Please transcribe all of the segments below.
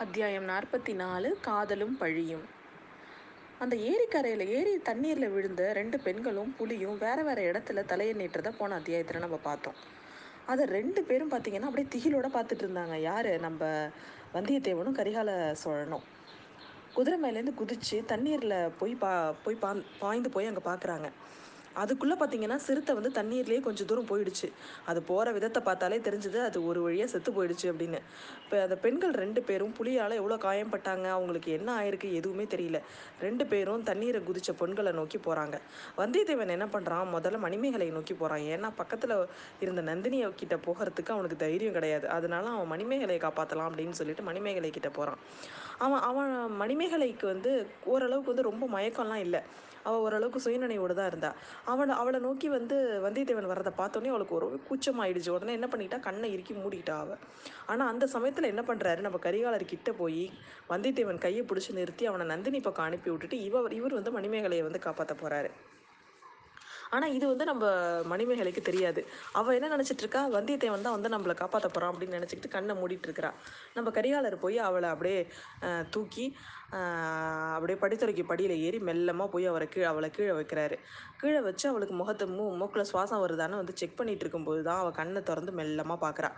அத்தியாயம் நாற்பத்தி நாலு காதலும் பழியும். அந்த ஏரிக்கரையில் ஏரி தண்ணீரில் விழுந்த ரெண்டு பெண்களும் புலியும் வேற வேற இடத்துல தலையை நீட்டுறதை போன அத்தியாயத்தில் நம்ம பார்த்தோம். அதை ரெண்டு பேரும் பார்த்தீங்கன்னா அப்படியே திகிலோட பார்த்துட்டு இருந்தாங்க. யார்? நம்ம வந்தியத்தேவனும் கரிகால சோழனும். குதிரை மேலேருந்து குதிச்சு தண்ணீரில் போய் பா போய் பா பாய்ந்து போய் அங்கே பார்க்குறாங்க அதுக்குள்ளே பார்த்தீங்கன்னா சிறுத்தை வந்து தண்ணீர்லேயே கொஞ்சம் தூரம் போயிடுச்சு. அது போகிற விதத்தை பார்த்தாலே தெரிஞ்சுது அது ஒரு வழியாக செத்து போயிடுச்சு அப்படின்னு. இப்போ அந்த பெண்கள் ரெண்டு பேரும் புலியால் எவ்வளோ காயம்பட்டாங்க அவங்களுக்கு என்ன ஆயிருக்கு எதுவுமே தெரியல. ரெண்டு பேரும் தண்ணீரை குதித்த பெண்களை நோக்கி போகிறாங்க வந்தியத்தேவன் என்ன பண்ணுறான் முதல்ல மணிமேகலை நோக்கி போகிறான் ஏன்னா பக்கத்தில் இருந்த நந்தினியை கிட்ட போகிறதுக்கு அவனுக்கு தைரியம் கிடையாது. அதனால அவன் மணிமேகலையை காப்பாற்றலாம் அப்படின்னு சொல்லிட்டு மணிமேகலை கிட்ட போகிறான் அவன் அவன் மணிமேகலைக்கு வந்து ஓரளவுக்கு வந்து ரொம்ப மயக்கம்லாம் இல்லை. அவள் ஓரளவுக்கு சுயநினைவோடு தான் இருந்தா. அவளை அவளை நோக்கி வந்து வந்தியத்தேவன் வரதை பார்த்தோன்னே அவளுக்கு ஒரு கூச்சமாயிடுச்சு. உடனே என்ன பண்ணிட்டா? கண்ணை இறுக்கி மூடிட்டா அவள் ஆனால் அந்த சமயத்தில் என்ன பண்ணுறாரு நம்ம கரிகாலர் கிட்ட போய் வந்தியத்தேவன் கையை பிடிச்சி நிறுத்தி அவனை நந்தினி பக்கம் அனுப்பி விட்டுட்டு இவர் இவர் வந்து மணிமேகலையை வந்து காப்பாற்ற போகிறாரு ஆனால் இது வந்து நம்ம மணிமேகலைக்கு தெரியாது. அவள் என்ன நினச்சிட்டு இருக்கா வந்தியத்தேவன் தான் வந்து நம்மளை காப்பாற்ற போகிறான் அப்படின்னு நினச்சிக்கிட்டு கண்ணை மூடிட்டு இருக்கிறா நம்ம கரிகாலர் போய் அவளை அப்படியே தூக்கி அப்படியே படித்துறைக்கு படியில் ஏறி மெல்லமாக போய் அவரை கீழே அவளை கீழே வைக்கிறாரு. கீழே வச்சு அவளுக்கு முகத்தை மூ மூக்கில் சுவாசம் வருதான்னு வந்து செக் பண்ணிகிட்டு இருக்கும்போது தான் அவள் கண்ணை திறந்து மெல்லமாக பார்க்குறா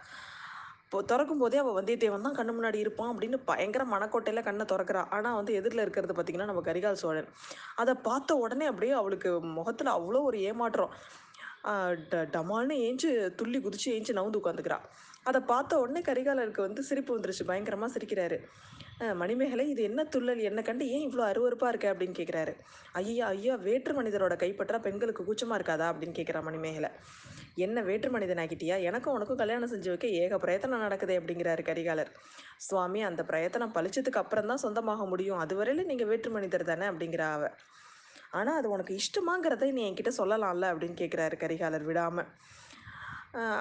இப்போ திறக்கும் போதே அவள் வந்தியத்தேவன் தான் கண்ணு முன்னாடி இருப்பான் அப்படின்னு பயங்கர மனக்கோட்டையில் கண்ணை திறக்கிறா. ஆனால் வந்து எதிரில் இருக்கிறது பார்த்தீங்கன்னா நம்ம கரிகால் சோழன். அதை பார்த்த உடனே அப்படியே அவளுக்கு முகத்தில் அவ்வளோ ஒரு ஏமாற்றம். ட டமால்னு ஏஞ்சி துள்ளி குதிச்சு ஏஞ்சி நவுந்து உட்காந்துக்கிறா. அதை பார்த்த உடனே கரிகாலருக்கு வந்து சிரிப்பு வந்துருச்சு. பயங்கரமாக சிரிக்கிறாரு. மணிமேகலை இது என்ன துள்ளல்? என்ன கண்டு ஏன் இவ்வளோ அருவருப்பாக இருக்கு? அப்படின்னு கேட்குறாரு ஐயா ஐயா வேற்று மனிதரோட கைப்பற்றா பெண்களுக்கு கூச்சமாக இருக்காதா? அப்படின்னு கேட்குறா மணிமேகலை. என்ன வேற்று மனிதனாகிட்டியா எனக்கும் உனக்கும் கல்யாணம் செஞ்சு வைக்க ஏக பிரயத்தனம் நடக்குது அப்படிங்கிறாரு கரிகாலர். சுவாமி அந்த பிரயத்தனம் பழிச்சதுக்கு அப்புறம் தான் சொந்தமாக முடியும். அதுவரையில நீங்கள் வேற்று மனிதர் தானே அப்படிங்கிற அவ. ஆனால் அது உனக்கு இஷ்டமாங்கிறத நீ என்கிட்ட சொல்லலாம்ல அப்படின்னு கேட்குறாரு கரிகாலர் விடாமல்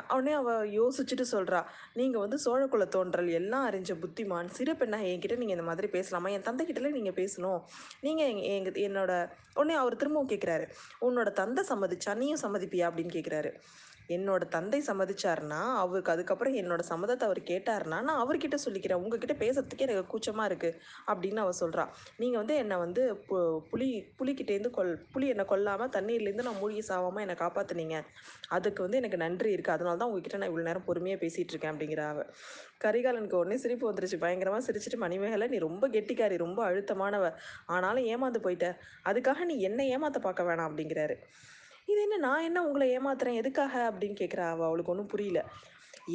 உடனே அவள் யோசிச்சுட்டு சொல்கிறா நீங்கள் வந்து சோழக்குல தோன்றல் எல்லாம் அறிஞ்ச புத்திமான் சிறப்பெண்ணா என்கிட்ட நீங்கள் இந்த மாதிரி பேசலாமா? என் தந்தைக்கிட்டல நீங்கள் பேசணும். நீங்கள் எங்க என்னோட உடனே அவர் திரும்பவும் கேட்குறாரு உன்னோட தந்தை சம்மதிச்சா நீயும் சம்மதிப்பியா? அப்படின்னு கேட்குறாரு என்னோட தந்தை சம்மதிச்சாருன்னா அவருக்கு அதுக்கப்புறம் என்னோட சம்மதத்தை அவர் கேட்டாருன்னா நான் அவர்கிட்ட சொல்லிக்கிறேன். உங்ககிட்ட பேசுறதுக்கே எனக்கு கூச்சமாக இருக்குது அப்படின்னு அவ சொல்கிறா நீங்கள் வந்து என்னை வந்து பு- புலி புலிக்கிட்டேருந்து கொல் புலி என்னை கொல்லாமல் தண்ணீர்லேருந்து நான் மூழ்கி சாவாமல் என்னை காப்பாத்துனீங்க. அதுக்கு வந்து எனக்கு நன்றி இருக்குது அதனால தான் உங்ககிட்ட நான் இவ்வளோ நேரம் பொறுமையாக பேசிகிட்டு இருக்கேன் அப்படிங்கிற அவ. கரிகாலனுக்கு உடனே சிரிப்பு வந்துருச்சு. பயங்கரமாக சிரிச்சிட்டு மணிமேகலை நீ ரொம்ப கெட்டிக்காரி ரொம்ப அழுத்தமானவ. ஆனாலும் ஏமாந்து போயிட்ட. அதுக்காக நீ என்னை ஏமாத்த பார்க்க வேணாம் அப்படிங்கிறாரு. இது என்ன நான் என்ன உங்களை ஏமாத்துறேன்? எதுக்காக? அப்படின்னு கேட்குறா அவள் அவளுக்கு ஒன்றும் புரியல.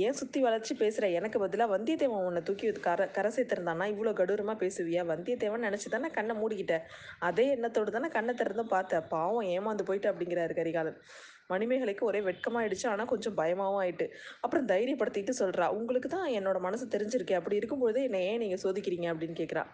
ஏன் சுற்றி வளைச்சி பேசுகிற எனக்கு பதிலாக வந்தியத்தேவன் உன்னை தூக்கி கரை கரை சேர்த்துருந்தானா இவ்வளோ கடூரமாக பேசுவியா? வந்தியத்தேவன் நினச்சி தானே கண்ணை மூடிக்கிட்டேன் அதே எண்ணத்தோடு தானே கண்ணை திறந்தும் பார்த்தேன் பாவம் ஏமாந்து போயிட்டு அப்படிங்கிறாரு கரிகாலன். மணிமேகலைக்கு ஒரே வெட்கமாயிடுச்சு. ஆனால் கொஞ்சம் பயமாகவும் ஆயிட்டு. அப்புறம் தைரியப்படுத்திட்டு சொல்கிறா உங்களுக்கு தான் என்னோட மனசு தெரிஞ்சிருக்கேன் அப்படி இருக்கும்பொழுது என்னை ஏன் நீங்கள் சோதிக்கிறீங்க? அப்படின்னு கேட்குறா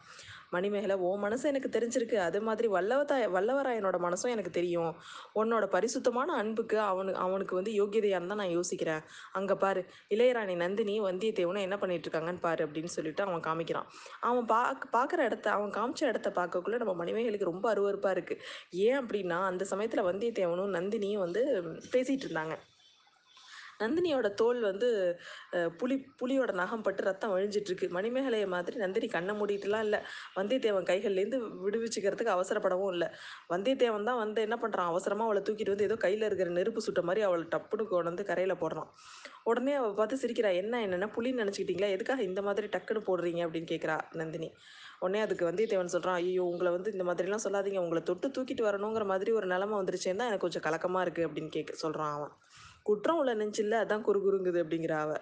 மணிமேகலை ஓ மனசு எனக்கு தெரிஞ்சிருக்கு. அது மாதிரி வல்லவதா வல்லவராயனோட மனசும் எனக்கு தெரியும். உன்னோட பரிசுத்தமான அன்புக்கு அவனு அவனுக்கு வந்து யோகியதையான்னு தான் நான் யோசிக்கிறேன். அங்கே பாரு இளையராணி நந்தினி வந்தியத்தேவனும் என்ன பண்ணிட்டு இருக்காங்கன்னு பாரு அப்படின்னு சொல்லிட்டு அவன் காமிக்கிறான். அவன் பா பார்க்குற இடத்த அவன் காமிச்ச இடத்த பார்க்கக்குள்ள நம்ம மணிமேகலைக்கு ரொம்ப அருவருப்பாக இருக்குது ஏன் அப்படின்னா அந்த சமயத்தில் வந்தியத்தேவனும் நந்தினியும் வந்து பேசிகிட்டு இருந்தாங்க. நந்தினியோட தோல் வந்து புலி புலியோட நகம் பட்டு ரத்தம் வழிஞ்சிட்டு இருக்கு மணிமேகலையை மாதிரி நந்தினி கண்ணை மூடிட்டுலாம் இல்லை. வந்தியத்தேவன் கைகள்லேருந்து விடுவிச்சுக்கிறதுக்கு அவசரப்படவும் இல்லை. வந்தியத்தேவன் தான் வந்து என்ன பண்ணுறான் அவசரமாக அவளை தூக்கிட்டு வந்து ஏதோ கையில் இருக்கிற நெருப்பு சுட்ட மாதிரி அவளை டப்புனு கொண்டு வந்து கரையில் போடுறான். உடனே அவள் பார்த்து சிரிக்கிறா என்ன என்னென்ன புலின்னு நினச்சிக்கிட்டீங்களா? எதுக்காக இந்த மாதிரி டக்குன்னு போடுறீங்க? அப்படின்னு கேட்குறா நந்தினி. உடனே அதுக்கு வந்தியத்தேவன் சொல்கிறான் ஐயோ உங்களை வந்து இந்த மாதிரிலாம் சொல்லாதீங்க. உங்களை தொட்டு தூக்கிட்டு வரணுங்கிற மாதிரி ஒரு நிலமை வந்துருச்சேன்னு தான் எனக்கு கொஞ்சம் கலக்கமாக இருக்குது அப்படின்னு கேட்க சொல்கிறான் அவன். குற்றம் உள்ள நெஞ்சில்ல அதான் குறுகுறுங்குது அப்படிங்கிற அவ.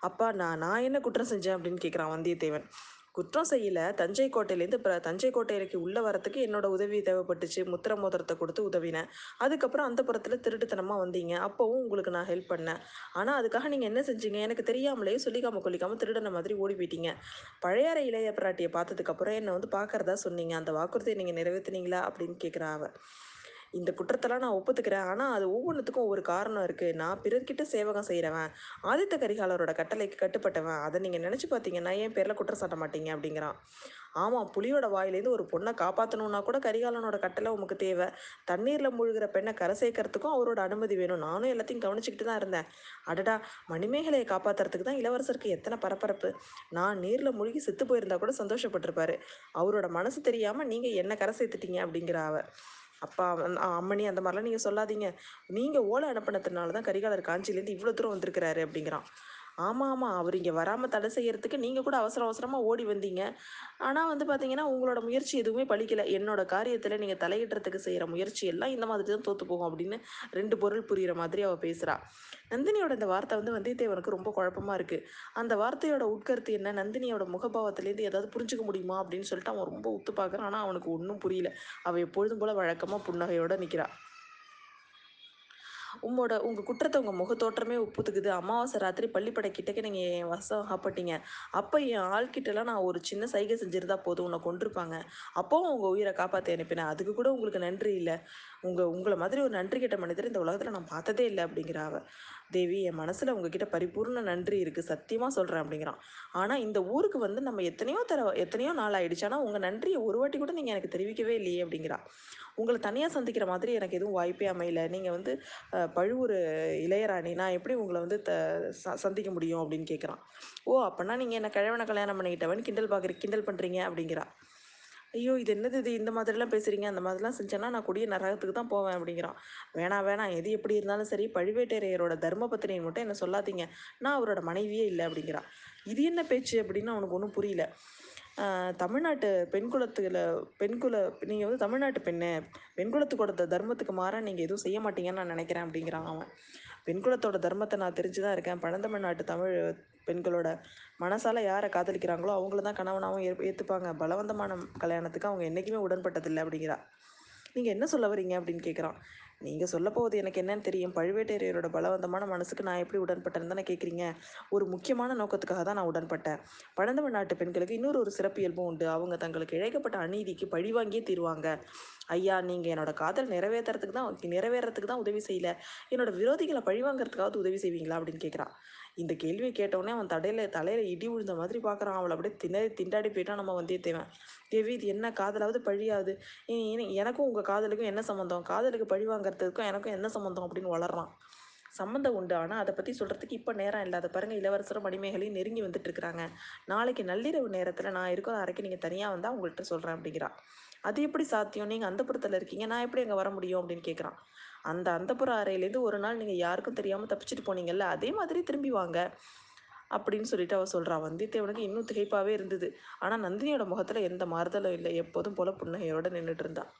அப்பா நான் நான் என்ன குற்றம் செஞ்சேன் அப்படின்னு கேட்குறான் வந்தியத்தேவன். குற்றம் செய்யல. தஞ்சை கோட்டையிலேருந்து இப்போ தஞ்சை கோட்டைக்கு உள்ளே வரத்துக்கு என்னோட உதவி தேவைப்பட்டுச்சு. முத்திர மோதிரத்தை கொடுத்து உதவினேன். அதுக்கப்புறம் அந்த புறத்தில் திருட்டுத்தனமாக வந்தீங்க. அப்போவும் உங்களுக்கு நான் ஹெல்ப் பண்ணேன். ஆனால் அதுக்காக நீங்கள் என்ன செஞ்சீங்க? எனக்கு தெரியாமலேயே சொல்லிக்காம கொல்லிக்காமல் திருடன மாதிரி ஓடி போயிட்டீங்க. பழையாறை இளைய பிராட்டியை பார்த்ததுக்கப்புறம் என்னை வந்து பார்க்குறதா சொன்னீங்க. அந்த வாக்குறுதியை நீங்கள் நிறைவேற்றினீங்களா அப்படின்னு கேட்குறா அவன் இந்த குற்றத்தெல்லாம் நான் ஒப்புத்துக்கிறேன். ஆனால் அது ஒவ்வொன்றுத்துக்கும் ஒரு காரணம் இருக்குது நான் பிறர்கிட்ட சேவகம் செய்கிறவன் ஆதித்த கரிகாலரோட கட்டளைக்கு கட்டுப்பட்டவன் அதை நீங்கள் நினச்சி பார்த்தீங்கன்னா என் பேரில் குற்றம் சாட்ட மாட்டீங்க அப்படிங்கிறான். ஆமாம் புலியோட வாயிலேருந்து ஒரு பொண்ணை காப்பாற்றணுன்னா கூட கரிகாலனோட கட்டளை உமக்கு தேவை. தண்ணீரில் மூழ்கிற பெண்ணை கரை சேர்க்கறதுக்கும் அவரோட அனுமதி வேணும். நானும் எல்லாத்தையும் கவனிச்சுக்கிட்டு தான் இருந்தேன். அடடா மணிமேகலையை காப்பாற்றுறதுக்கு தான் இளவரசருக்கு எத்தனை பரபரப்பு. நான் நீரில் மூழ்கி செத்து போயிருந்தா கூட சந்தோஷப்பட்டிருப்பாரு. அவரோட மனசு தெரியாமல் நீங்கள் என்ன கரை சேர்த்துட்டீங்க அப்படிங்கிற அவர் அப்பா அம்மணி அந்த மாதிரிலாம் நீங்கள் சொல்லாதீங்க. நீங்கள் ஓலை அனுப்பினதுனால தான் கரிகாலர் காஞ்சிலேருந்து இவ்வளோ தூரம் வந்திருக்கிறாரு அப்படிங்கிறான். ஆமாம். ஆமாம் அவர் இங்கே வராமல் தடை செய்யறதுக்கு நீங்கள் கூட அவசர அவசரமாக ஓடி வந்தீங்க. ஆனால் வந்து பார்த்தீங்கன்னா உங்களோட முயற்சி எதுவுமே பலிக்கலை. என்னோட காரியத்தில் நீங்கள் தலையிடுறதுக்கு செய்கிற முயற்சி எல்லாம் இந்த மாதிரி தான் தோற்று போகும் அப்படின்னு ரெண்டு பொருள் புரிகிற மாதிரி அவள் பேசுகிறா நந்தினியோட இந்த வார்த்தை வந்து வந்தியத்தேவனுக்கு ரொம்ப குழப்பமாக இருக்குது அந்த வார்த்தையோட உட்கருத்து என்ன? நந்தினியோட முகபாவத்திலேருந்து ஏதாவது புரிஞ்சுக்க முடியுமா? அப்படின்னு சொல்லிட்டு அவன் ரொம்ப உத்து பார்க்குறான் ஆனால் அவனுக்கு ஒன்றும் புரியல. அவள் எப்பொழுதும் போல் வழக்கமாக புன்னகையோடு நிற்கிறான் உம்மோட உங்கள் குற்றத்தை உங்கள் முகத்தோற்றமே ஒப்புத்துக்குது. அமாவாசை ராத்திரி பள்ளிப்படை கிட்டக்க நீங்கள் என் வசம் ஆப்பட்டீங்க அப்போ என் ஆள்கிட்டலாம் நான் ஒரு சின்ன சைகை செஞ்சிருந்தா போதும் உன்னை கொண்டிருப்பாங்க அப்போவும் உங்கள் உயிரை காப்பாற்றி அனுப்பினேன். அதுக்கு கூட உங்களுக்கு நன்றி இல்லை. உங்கள் உங்களை மாதிரி ஒரு நன்றி கெட்ட மனிதர் இந்த உலகத்தில் நான் பார்த்ததே இல்லை அப்படிங்கிற அவ. தேவி என் மனசில் உங்ககிட்ட பரிபூர்ண நன்றி இருக்குது சத்தியமாக சொல்கிறேன் அப்படிங்கிறான். ஆனால் இந்த ஊருக்கு வந்து நம்ம எத்தனையோ தர எத்தனையோ நாள் ஆயிடுச்சு. ஆனால் உங்கள் நன்றியை ஒரு வாட்டி கூட நீங்கள் எனக்கு தெரிவிக்கவே இல்லையே அப்படிங்கிறா உங்களை தனியாக சந்திக்கிற மாதிரி எனக்கு எதுவும் வாய்ப்பே அமையல. நீங்கள் வந்து பழுவூர் இளையராணி நான் எப்படி உங்களை வந்து த ச சந்திக்க முடியும் அப்படின்னு கேட்குறான் ஓ அப்போனா நீங்கள் என்ன கிழவனை கல்யாணம் பண்ணிக்கிட்டவன் கிண்டல் பார்க்குற கிண்டல் பண்ணுறீங்க அப்படிங்கிறா ஐயோ இது என்னது இது? இந்த மாதிரிலாம் பேசுகிறீங்க அந்த மாதிரிலாம் செஞ்சேன்னா நான் கொடிய நரகத்துக்கு தான் போவேன் அப்படிங்கிறான். வேணாம் வேணாம் எது எப்படி இருந்தாலும் சரி பழுவேட்டரையரோட தர்மபத்தினியை மட்டும் என்ன சொல்லாதீங்க. நான் அவரோட மனைவியே இல்லை அப்படிங்கிறா இது என்ன பேச்சு அப்படின்னு அவனுக்கு ஒன்றும் புரியல. ஆஹ் தமிழ்நாட்டு பெண் பெண்குல நீங்கள் வந்து தமிழ்நாட்டு பெண்ணு பெண்குலத்துக்கோட தர்மத்துக்கு மாறாக நீங்கள் எதுவும் செய்ய மாட்டீங்கன்னு நான் நினைக்கிறேன் அப்படிங்கிறான் அவன். பெண்குலத்தோட தர்மத்தை நான் தெரிஞ்சு தான் இருக்கேன் பழந்தமிழ்நாட்டு தமிழ் பெண்களோட மனசால யாரை காதலிக்கிறாங்களோ அவங்கள தான் கணவனாகவும் ஏற் ஏற்றுப்பாங்க பலவந்தமான கல்யாணத்துக்கு அவங்க என்றைக்குமே உடன்பட்டதில்லை அப்படிங்கிறா. நீங்கள் என்ன சொல்ல வரீங்க அப்படின்னு கேட்குறான் நீங்கள் சொல்ல போவது எனக்கு என்னன்னு தெரியும். பழுவேட்டரையரோட பலவந்தமான மனசுக்கு நான் எப்படி உடன்பட்டேன்னு தானே கேட்குறீங்க ஒரு முக்கியமான நோக்கத்துக்காக தான் நான் உடன்பட்டேன். பழந்தமிழ் நாட்டு பெண்களுக்கு இன்னொரு ஒரு சிறப்பு இயல்பும் உண்டு. அவங்க தங்களுக்கு இழைக்கப்பட்ட அநீதிக்கு பழி வாங்கியே தீருவாங்க. ஐயா நீங்கள் என்னோட காதல் நிறைவேற்றுறதுக்கு தான் நிறைவேறதுக்கு தான் உதவி செய்யல. என்னோட விரோதிகளை பழிவாங்கிறதுக்காவது உதவி செய்வீங்களா? அப்படின்னு கேட்குறான் இந்த கேள்வியை கேட்டவுடனே அவன் தடையில தலையில இடி விழுந்த மாதிரி பார்க்குறான் அவளை அப்படியே திணறி திண்டாடி போயிட்டான் நம்ம வந்தியத்தேவன். தேவி இது என்ன காதலாவது பழியாவது எனக்கும் உங்கள் காதலுக்கும் என்ன சம்மந்தம் காதலுக்கு பழி வாங்குறதுக்கும் எனக்கும் என்ன சம்மந்தம் அப்படின்னு வளர்றான். சம்மந்தம் உண்டு. ஆனால் அதை பற்றி சொல்கிறதுக்கு இப்போ நேரம் இல்லை. அதை பாருங்கள் இளவரசரும் மடிமைகளையும் நெருங்கி வந்துட்டு இருக்கிறாங்க. நாளைக்கு நள்ளிரவு நேரத்தில் நான் இருக்கிற அறைக்கு நீங்கள் தனியாக வந்தால் உங்கள்கிட்ட சொல்கிறேன் அப்படிங்கிறா. அது எப்படி சாத்தியம் நீங்கள் அந்த இருக்கீங்க. நான் எப்படி அங்கே வர முடியும் அப்படின்னு கேட்குறான் அந்த அந்தப்புற அறையிலேருந்து ஒரு நாள் நீங்கள் யாருக்கும் தெரியாமல் தப்பிச்சிட்டு போனீங்கல்ல அதே மாதிரி திரும்பி வாங்க அப்படின்னு சொல்லிட்டு அவ சொல்றா. வந்தியத்தேவனுக்கு இன்னும் திகைப்பாகவே இருந்தது. ஆனால் நந்தினியோட முகத்தில் எந்த மாறுதலும் இல்லை. எப்போதும் போல புன்னகையோட நின்றுட்டு இருந்தான்